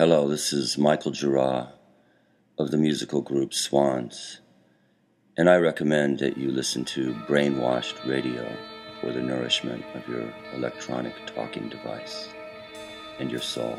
Hello, this is Michael Gira of the musical group Swans, and I recommend that you listen to Brainwashed Radio for the nourishment of your electronic talking device and your soul.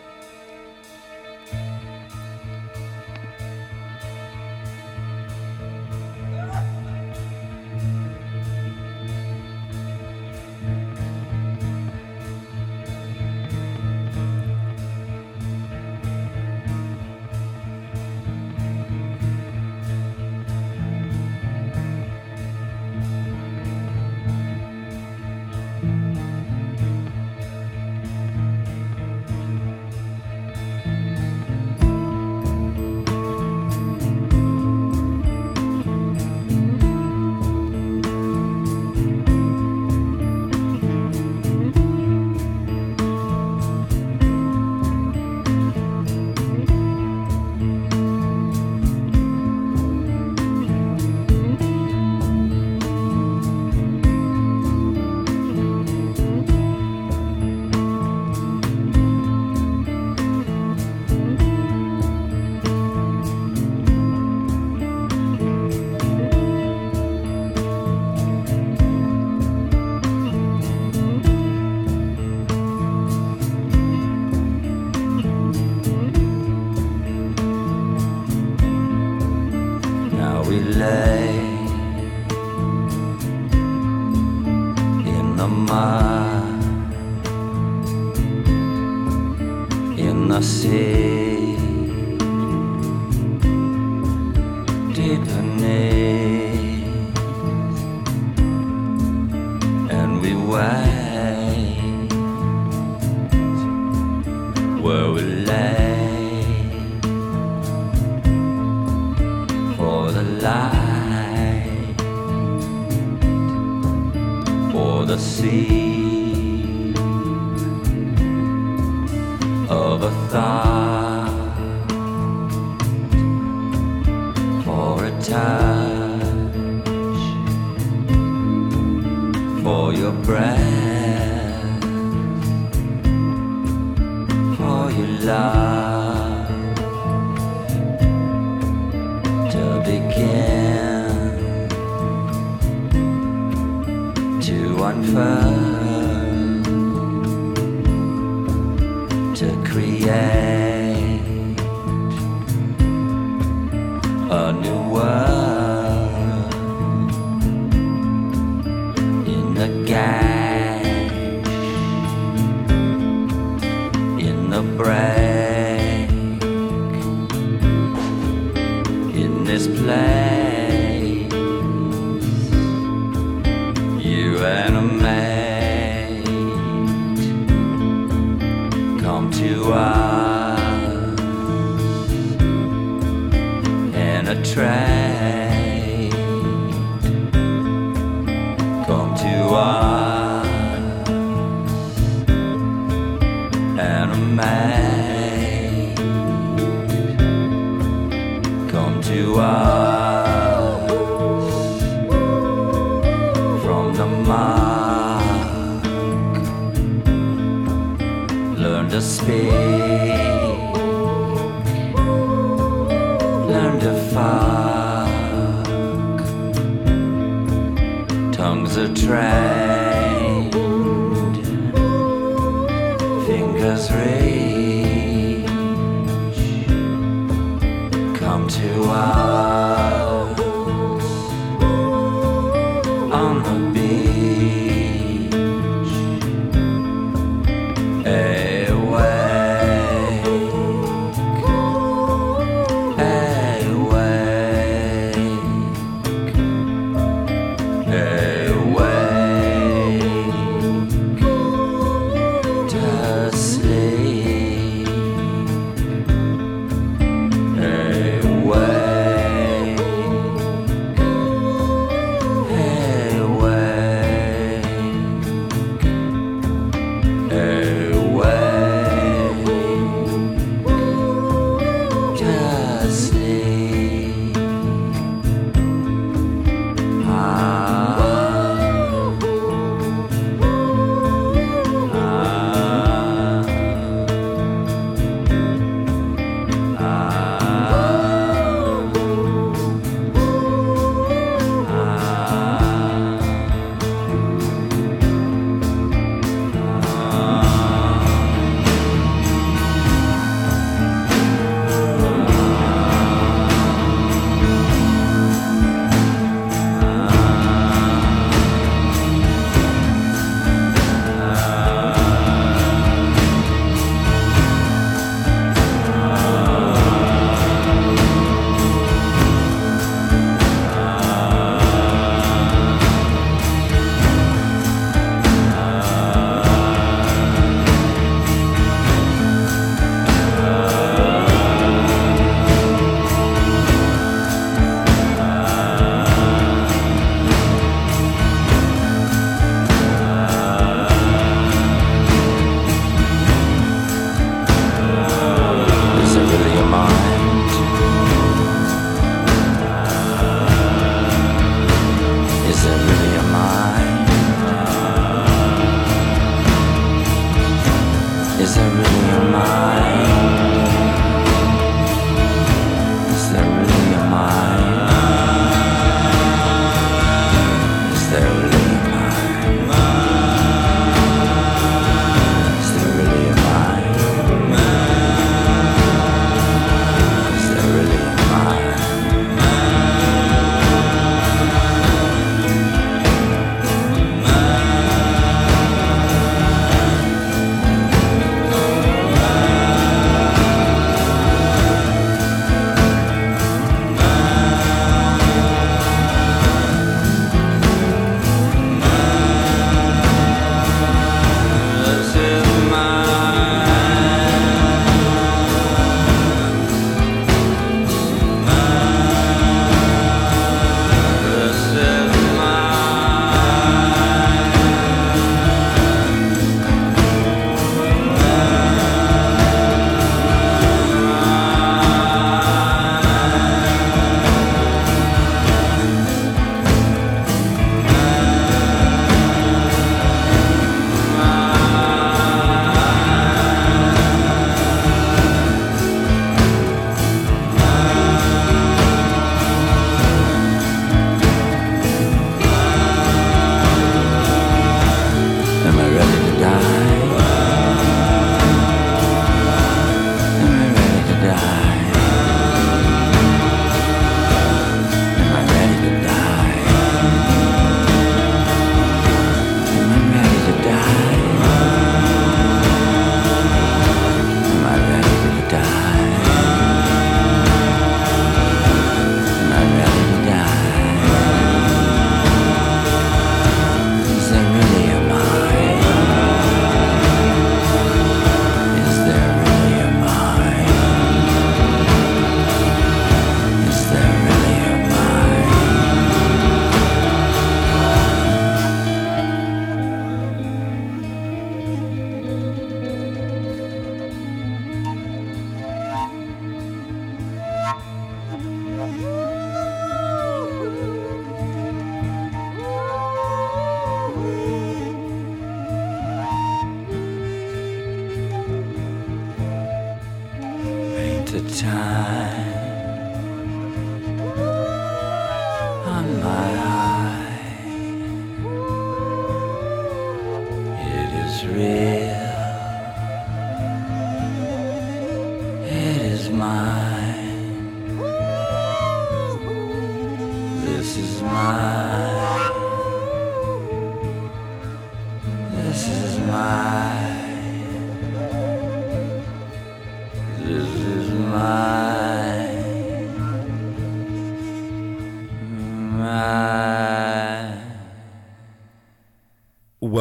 是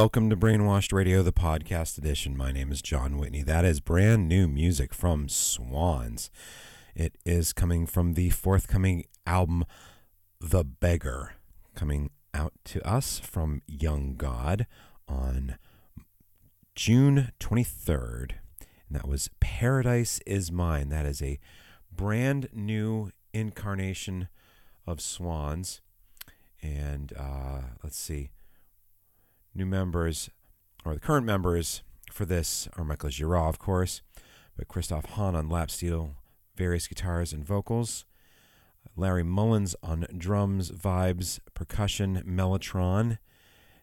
Welcome to Brainwashed Radio, the podcast edition. My name is John Whitney. That is brand new music from Swans. It is coming from the forthcoming album, The Beggar, coming out to us from Young God on June 23rd. And that was Paradise is Mine. That is a brand new incarnation of Swans. And uh, let's see new members, or the current members for this are Michael Gira, of course, but Christoph Hahn on lap steel, various guitars and vocals, Larry Mullins on drums, vibes, percussion, mellotron,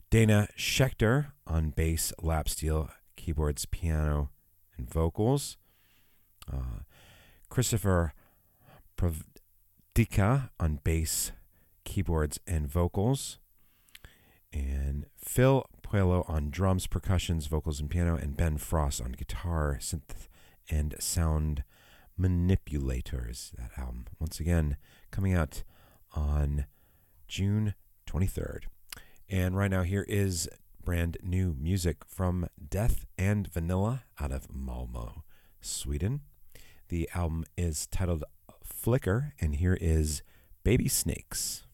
Dana Schechter on bass, lap steel, keyboards, piano, and vocals, uh, Christopher Pravdica on bass, keyboards, and vocals, and Phil Puleo on drums, percussions, vocals, and piano, and Ben Frost on guitar, synth, and sound manipulators. That album, once again, coming out on June 23rd. And right now, here is brand new music from Death and Vanilla out of Malmo, Sweden. The album is titled Flicker, and here is Baby Snakes.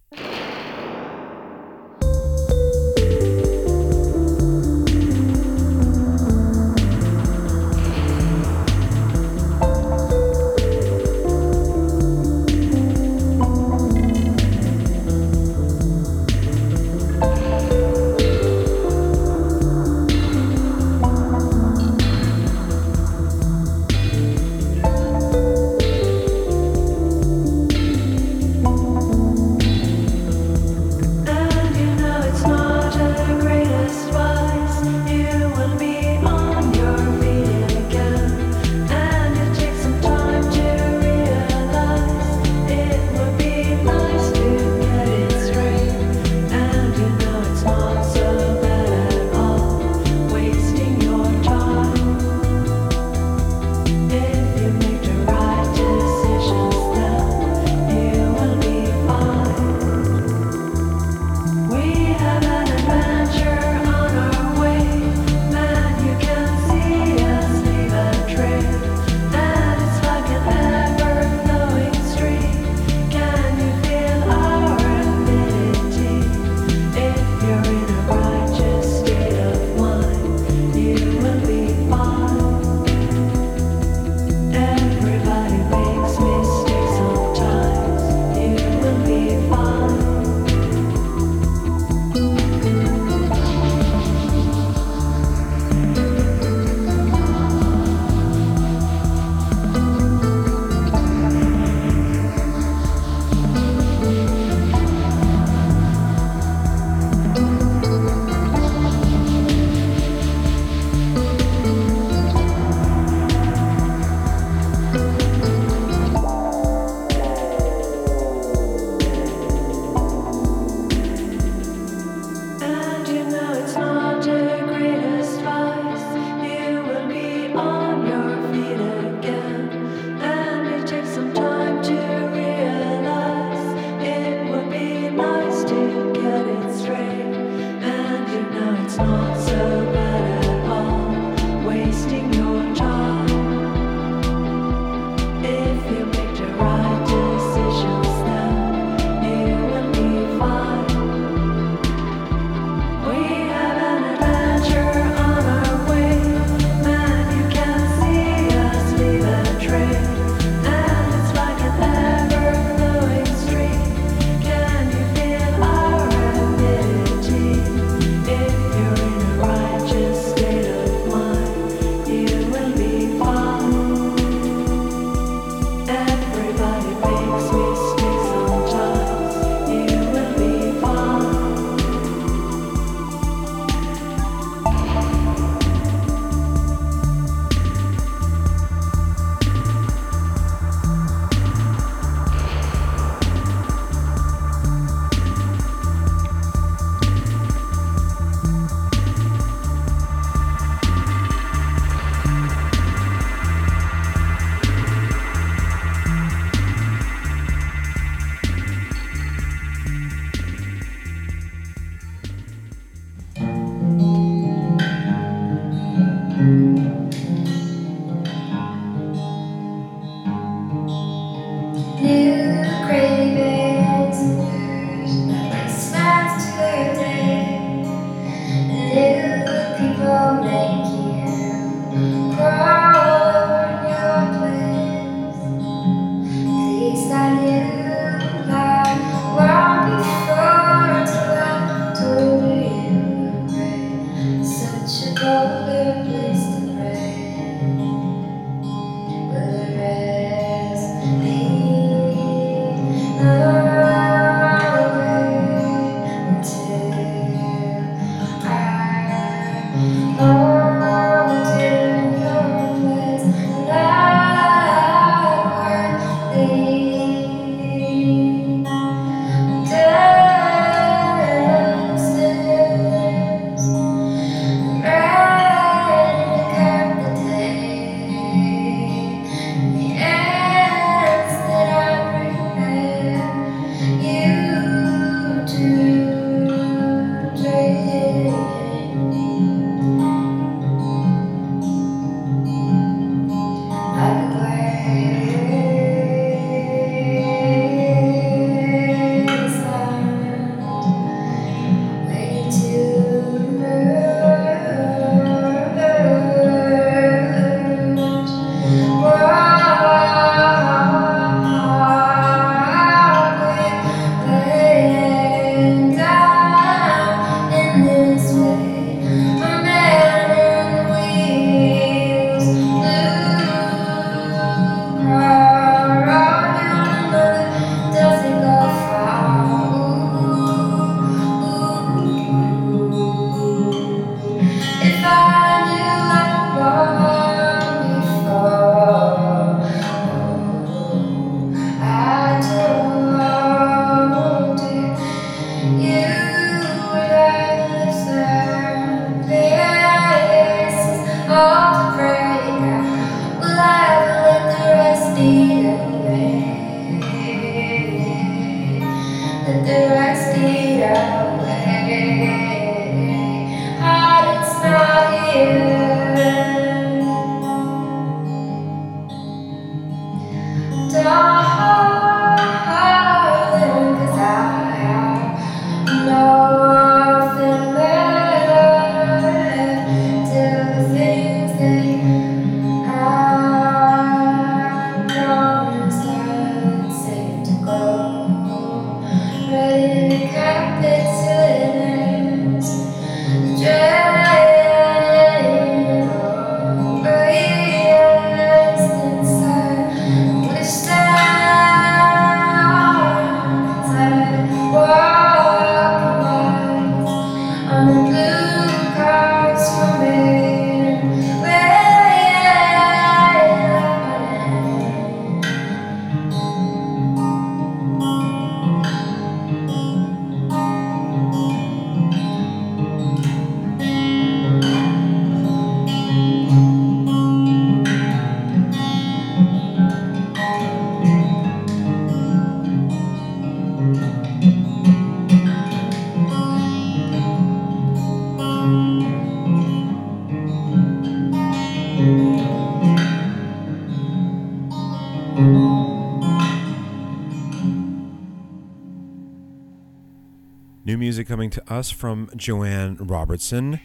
To us from Joanne Robertson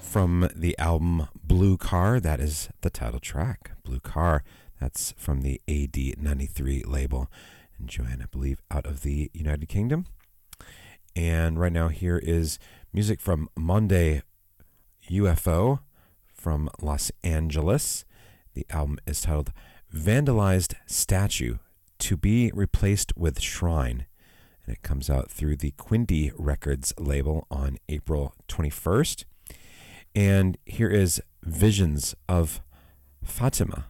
from the album Blue Car. That is the title track, Blue Car. That's from the AD93 label. And Joanne, I believe, out of the United Kingdom. And right now, here is music from Monde UFO from Los Angeles. The album is titled Vandalized Statue to be replaced with Shrine. And it comes out through the Quindi Records label on April 21st. And here is Visions of Fatima.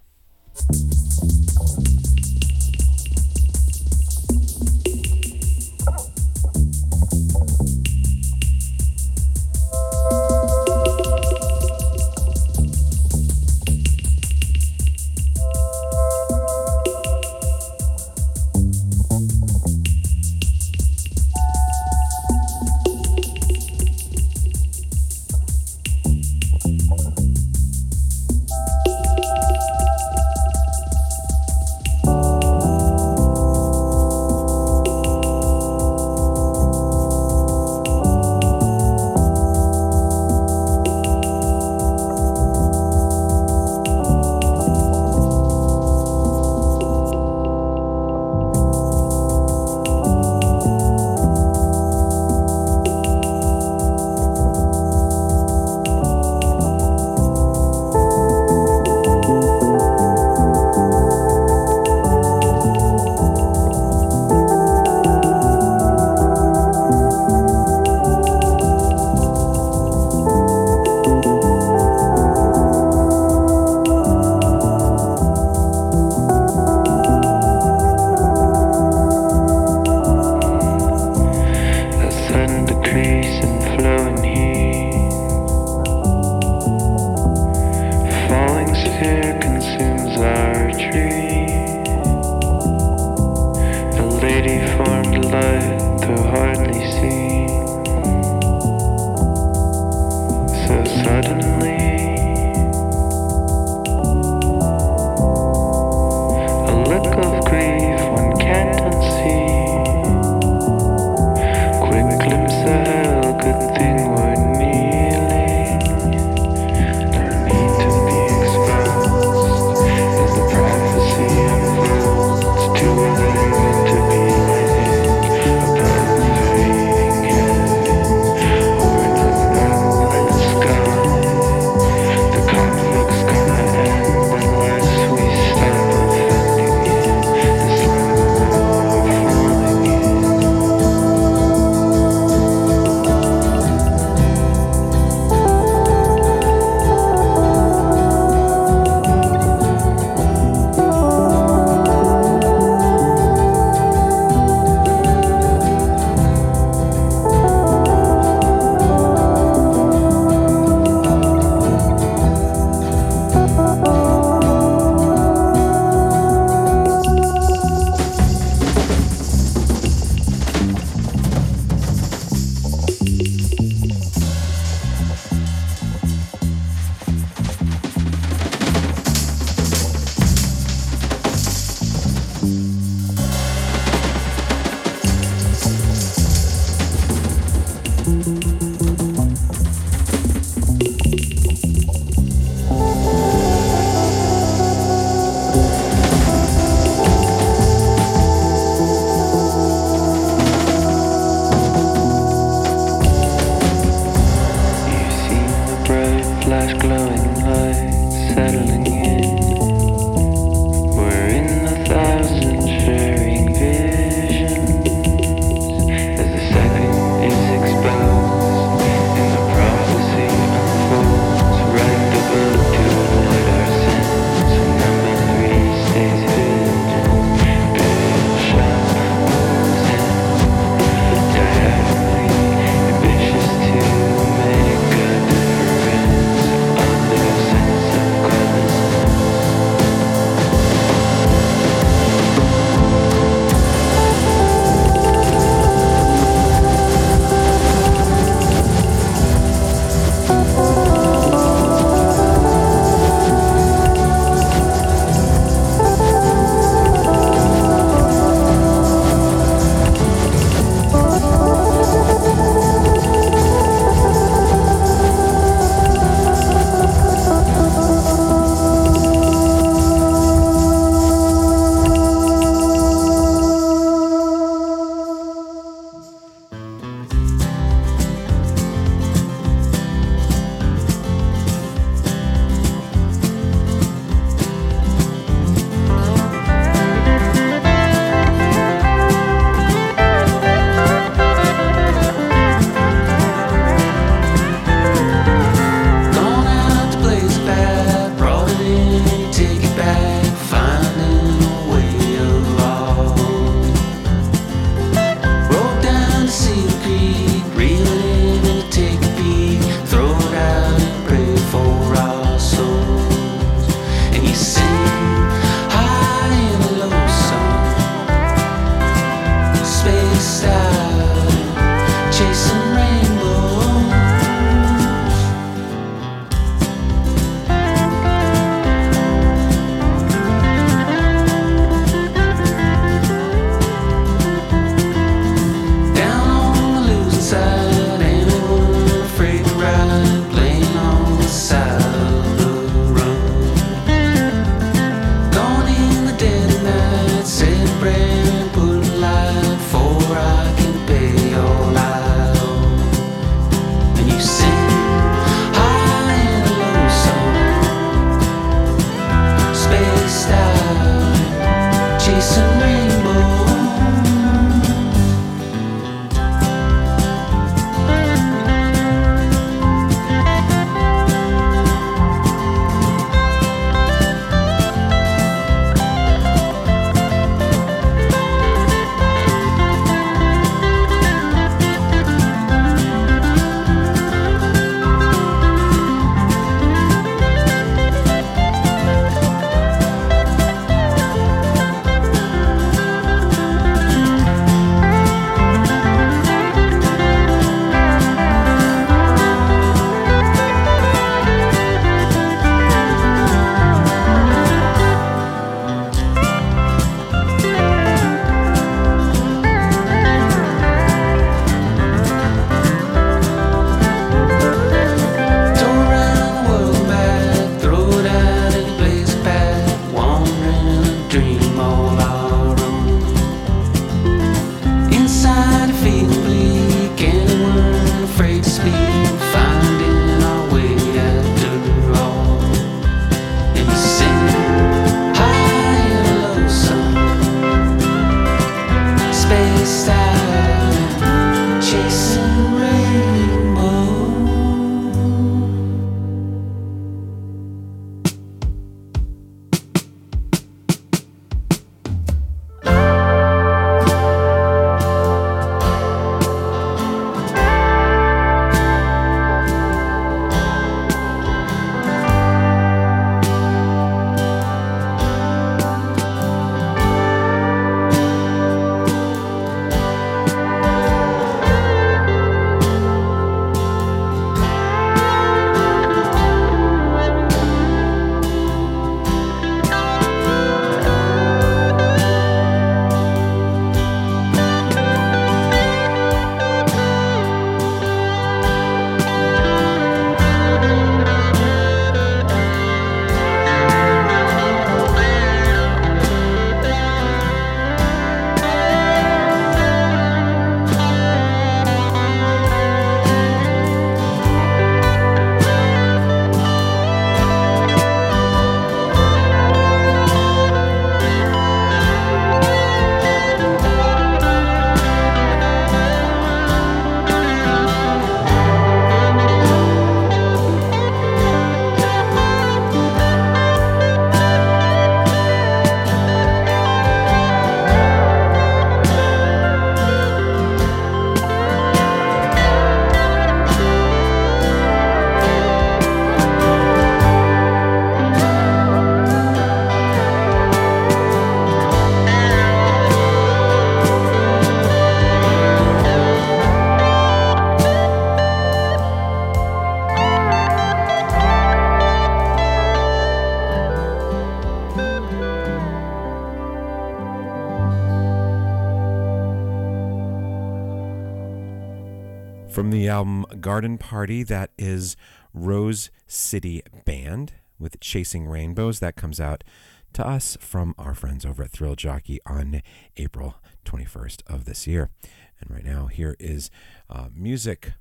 The album Garden Party, that is Rose City Band with Chasing Rainbows. That comes out to us from our friends over at Thrill Jockey on April 21st of this year. And right now, here is uh, music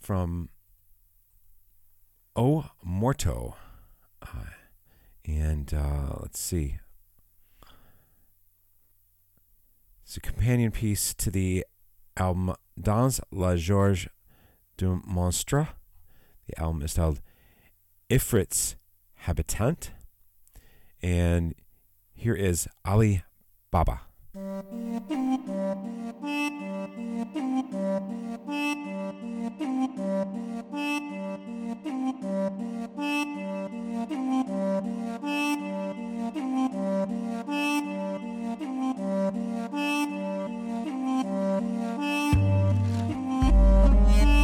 from O Morto. Uh, and uh, let's see. It's a companion piece to the album Dans la Gorge du Monstre. The album is titled Ifrits Habitent. And here is Ali Baba. Thank you.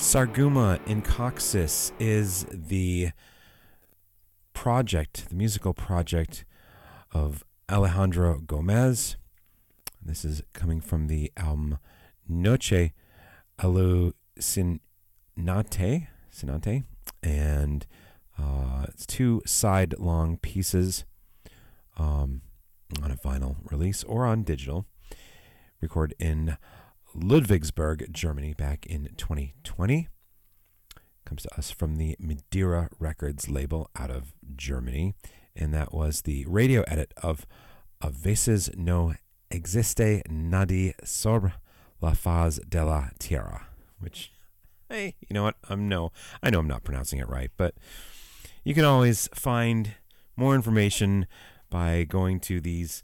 Sarghuma Incoxis is the project, the musical project of Alejandro Gomez. This is coming from the album Noche Alucinate, Sinate, and uh, it's two side long pieces um, on a vinyl release or on digital. Recorded in Ludwigsburg, Germany, back in 2020. Comes to us from the Midira Records label out of Germany. And that was the radio edit of A Veces No Existe Nadie sobre la faz de la tierra, which, hey, you know what? I'm no, I know I'm not pronouncing it right, but you can always find more information by going to these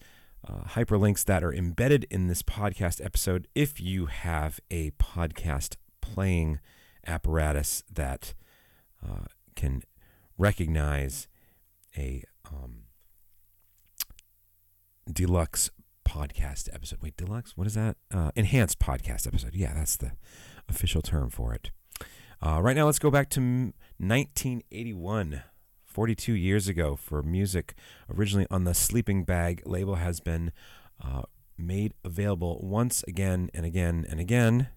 uh, hyperlinks that are embedded in this podcast episode if you have a podcast playing apparatus that uh, can recognize a um, deluxe podcast episode. Wait, deluxe? What is that? Uh, enhanced podcast episode. Yeah, that's the official term for it. Uh, right now, let's go back to 1981. 42 years ago for music originally on the Sleeping Bag label has been uh, made available once again and again and again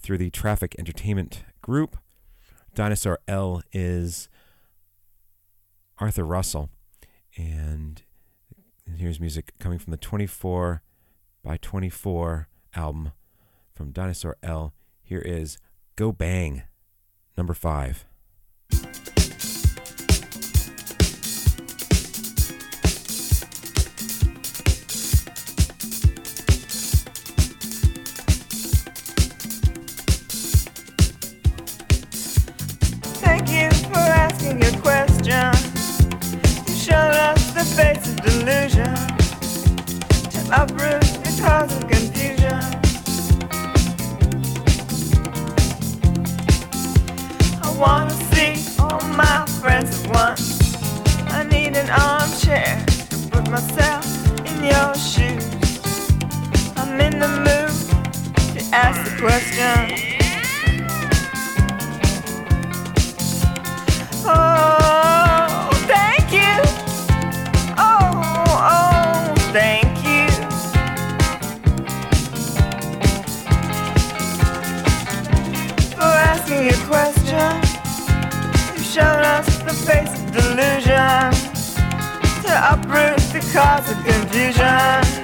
through the Traffic Entertainment Group. Dinosaur L is Arthur Russell, and here's music coming from the 24 by 24 album from Dinosaur L. Here is Go Bang, number five. Uproot the cause of confusion. I wanna see all my friends at once. I need an armchair to put myself in your shoes. I'm in the mood to ask the question. Oh, face delusion to uproot the cause of confusion.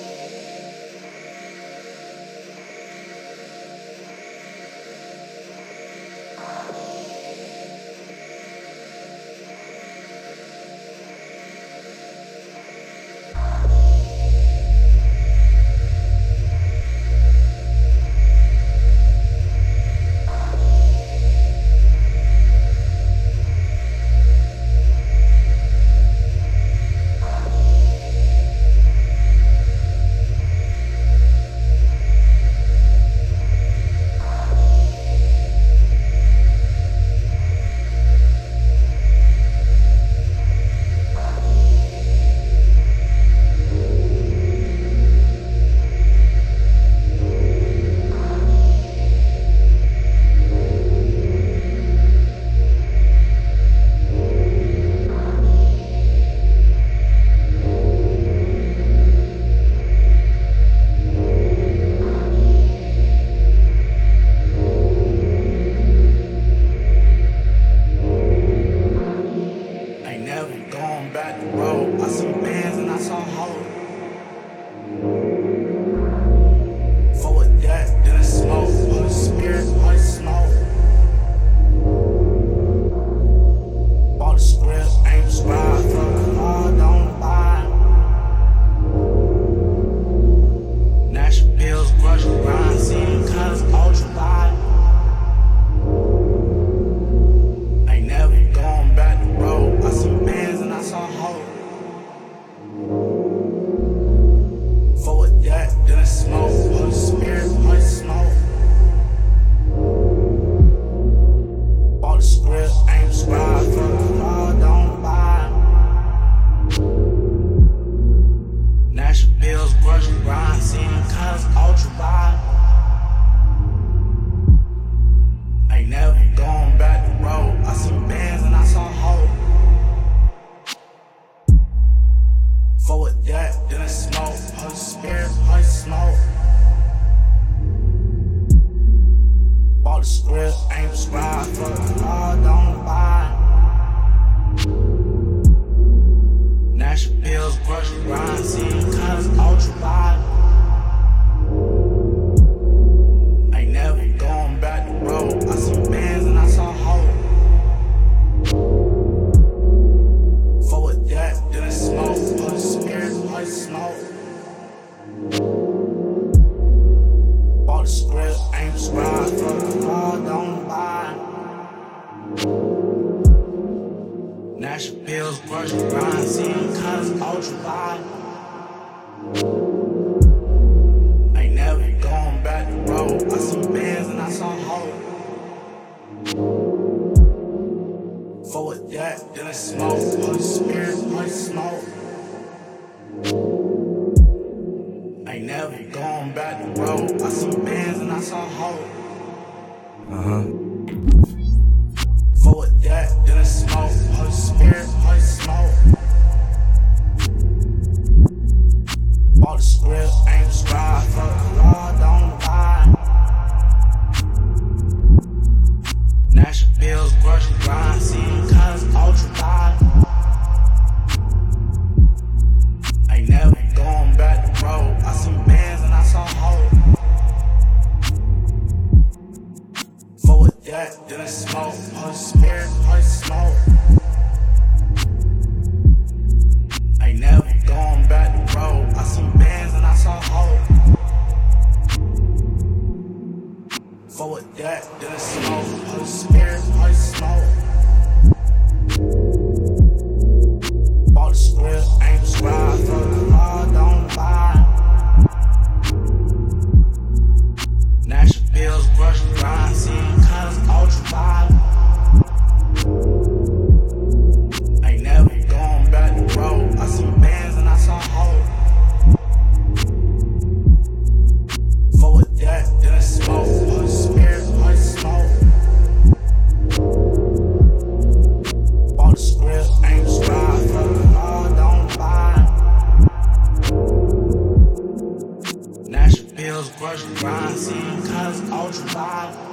those questions. Rising, cause ultra vibe.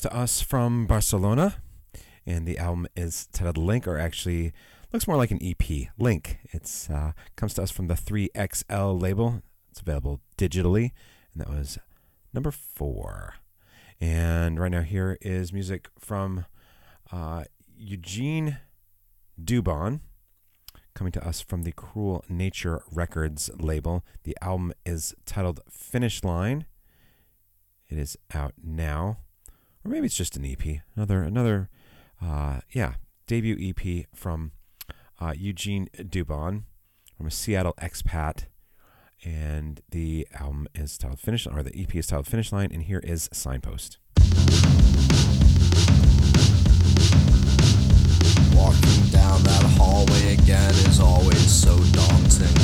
comes to us from Barcelona, and the album is titled Link, or actually looks more like an EP. Link. It's uh, comes to us from the 3XL label. It's available digitally, and that was number four. And right now, here is music from uh, Eugene Dubon, coming to us from the Cruel Nature Records label. The album is titled Finish Line. It is out now or maybe it's just an EP. Another another, uh, yeah, debut EP from uh, Eugene Dubon, from a Seattle expat, and the album is titled Finish, or the EP is titled Finish Line, and here is Signpost. Walking down that hallway again is always so daunting.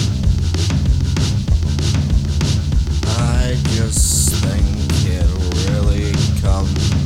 I just think it really comes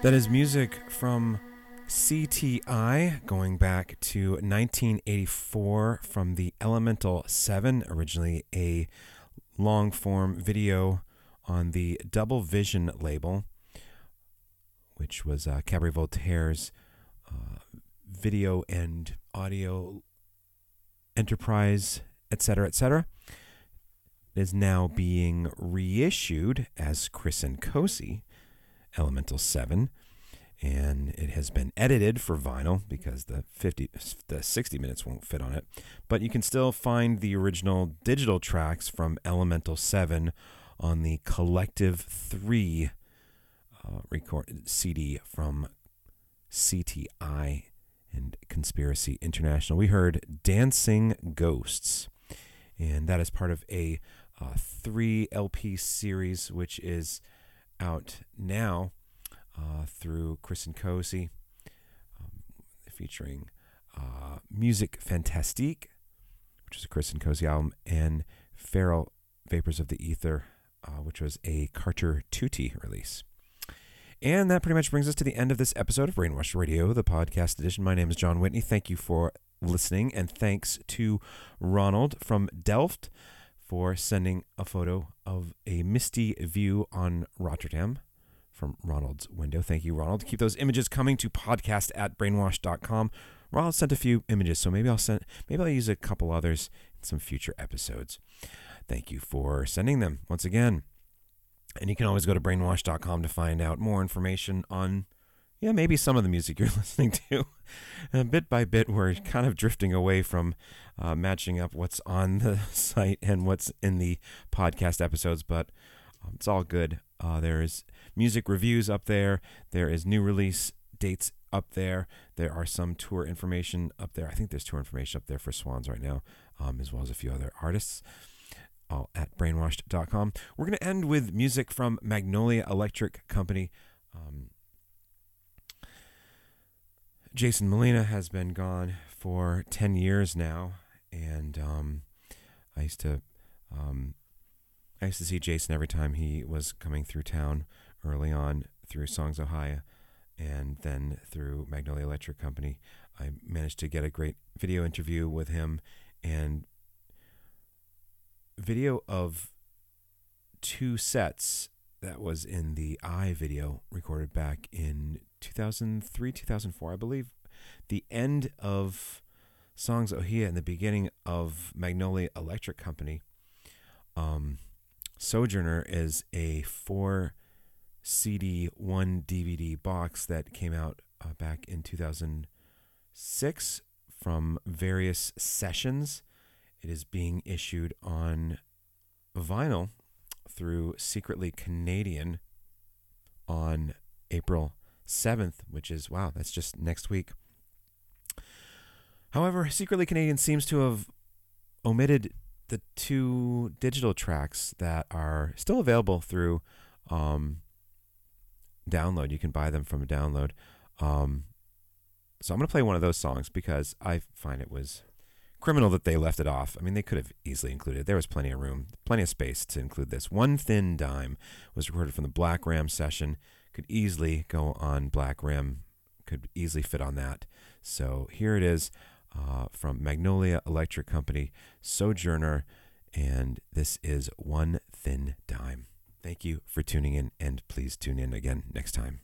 That is music from CTI going back to 1984 from the Elemental 7, originally a long form video on the Double Vision label, which was uh, Cabaret Voltaire's uh, video and audio enterprise, etc., etc. It is now being reissued as Chris and Cosey Elemental 7 and it has been edited for vinyl because the 50 the 60 minutes won't fit on it but you can still find the original digital tracks from Elemental 7 on the Collective 3 uh, record CD from CTI and Conspiracy International. We heard Dancing Ghosts, and that is part of a uh, three LP series, which is out now uh, through Chris and Cosey, um, featuring uh, Musique Fantastique, which is a Chris and Cosey album, and Feral Vapors of the Ether, uh, which was a Carter Tutti release. And that pretty much brings us to the end of this episode of Brainwash Radio, the podcast edition. My name is Jon Whitney. Thank you for listening, and thanks to Ronald from Delft for sending a photo of a misty view on Rotterdam from Ronald's window. Thank you, Ronald. Keep those images coming to podcast at brainwashed.com. Ronald sent a few images, so maybe I'll send maybe I'll use a couple others in some future episodes. Thank you for sending them once again. And you can always go to brainwashed.com to find out more information on yeah, maybe some of the music you're listening to. And bit by bit, we're kind of drifting away from uh, matching up what's on the site and what's in the podcast episodes, but um, it's all good. Uh, there is music reviews up there. There is new release dates up there. There are some tour information up there. I think there's tour information up there for Swans right now, um, as well as a few other artists. All at brainwashed.com. We're going to end with music from Magnolia Electric Company. Um, Jason Molina has been gone for 10 years now, and um, I used to um, I used to see Jason every time he was coming through town early on through Songs Ohia and then through Magnolia Electric Company. I managed to get a great video interview with him and video of two sets that was in the I video recorded back in 2003, 2004, I believe. The end of Songs Ohia and the beginning of Magnolia Electric Company. Um, Sojourner is a four CD, one DVD box that came out uh, back in 2006 from various sessions. It is being issued on vinyl through Secretly Canadian on April 7th, which is, wow, that's just next week. However, Secretly Canadian seems to have omitted the two digital tracks that are still available through um, download. You can buy them from a download. Um, so I'm going to play one of those songs because I find it was criminal that they left it off. I mean, they could have easily included. There was plenty of room, plenty of space to include this. One Thin Dime was recorded from the Black Ram session. Could easily go on Black Ram, Could easily fit on that. So here it is uh, from Magnolia Electric Company, Sojourner, and this is One Thin Dime. Thank you for tuning in, and please tune in again next time.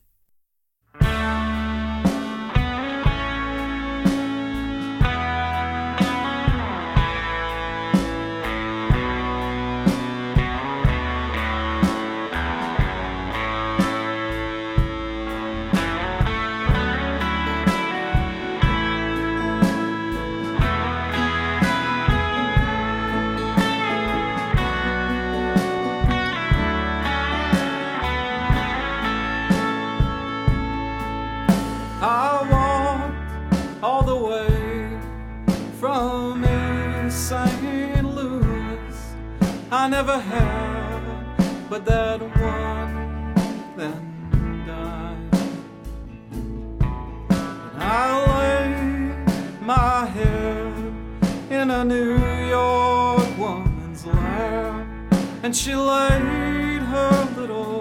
I never had, but that one then died. And I laid my head in a New York woman's lap, and she laid her little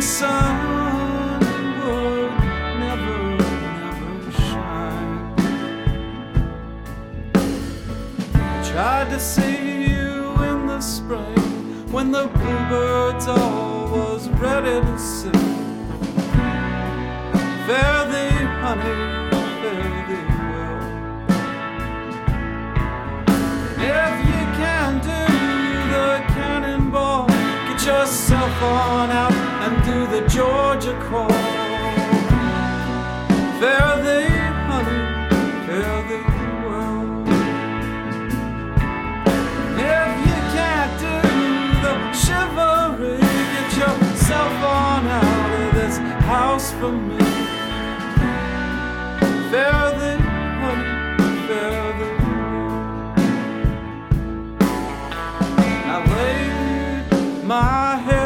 the sun would never, never shine. Tried to see you in the spring when the bluebirds all was ready to sing. Fare thee, honey, fare thee. If you can do the cannonball, get yourself on out and do the Georgia crawl. Fare thee, honey, fare thee well. If you can't do the chivalry, get yourself on out of this house for me. Fare thee, honey, fare thee well. I laid my head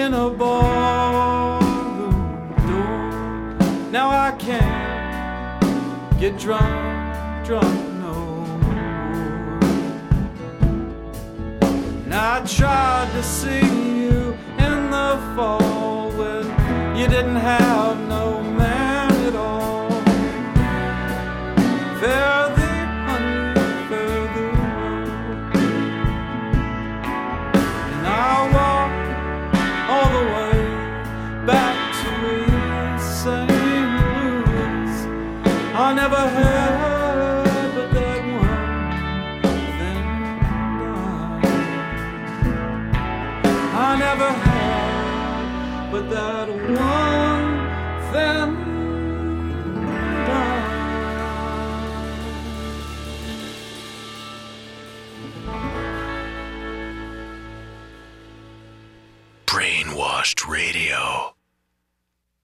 in a ballroom door. Now I can't get drunk, drunk no more. And I tried to see you in the fall when you didn't have no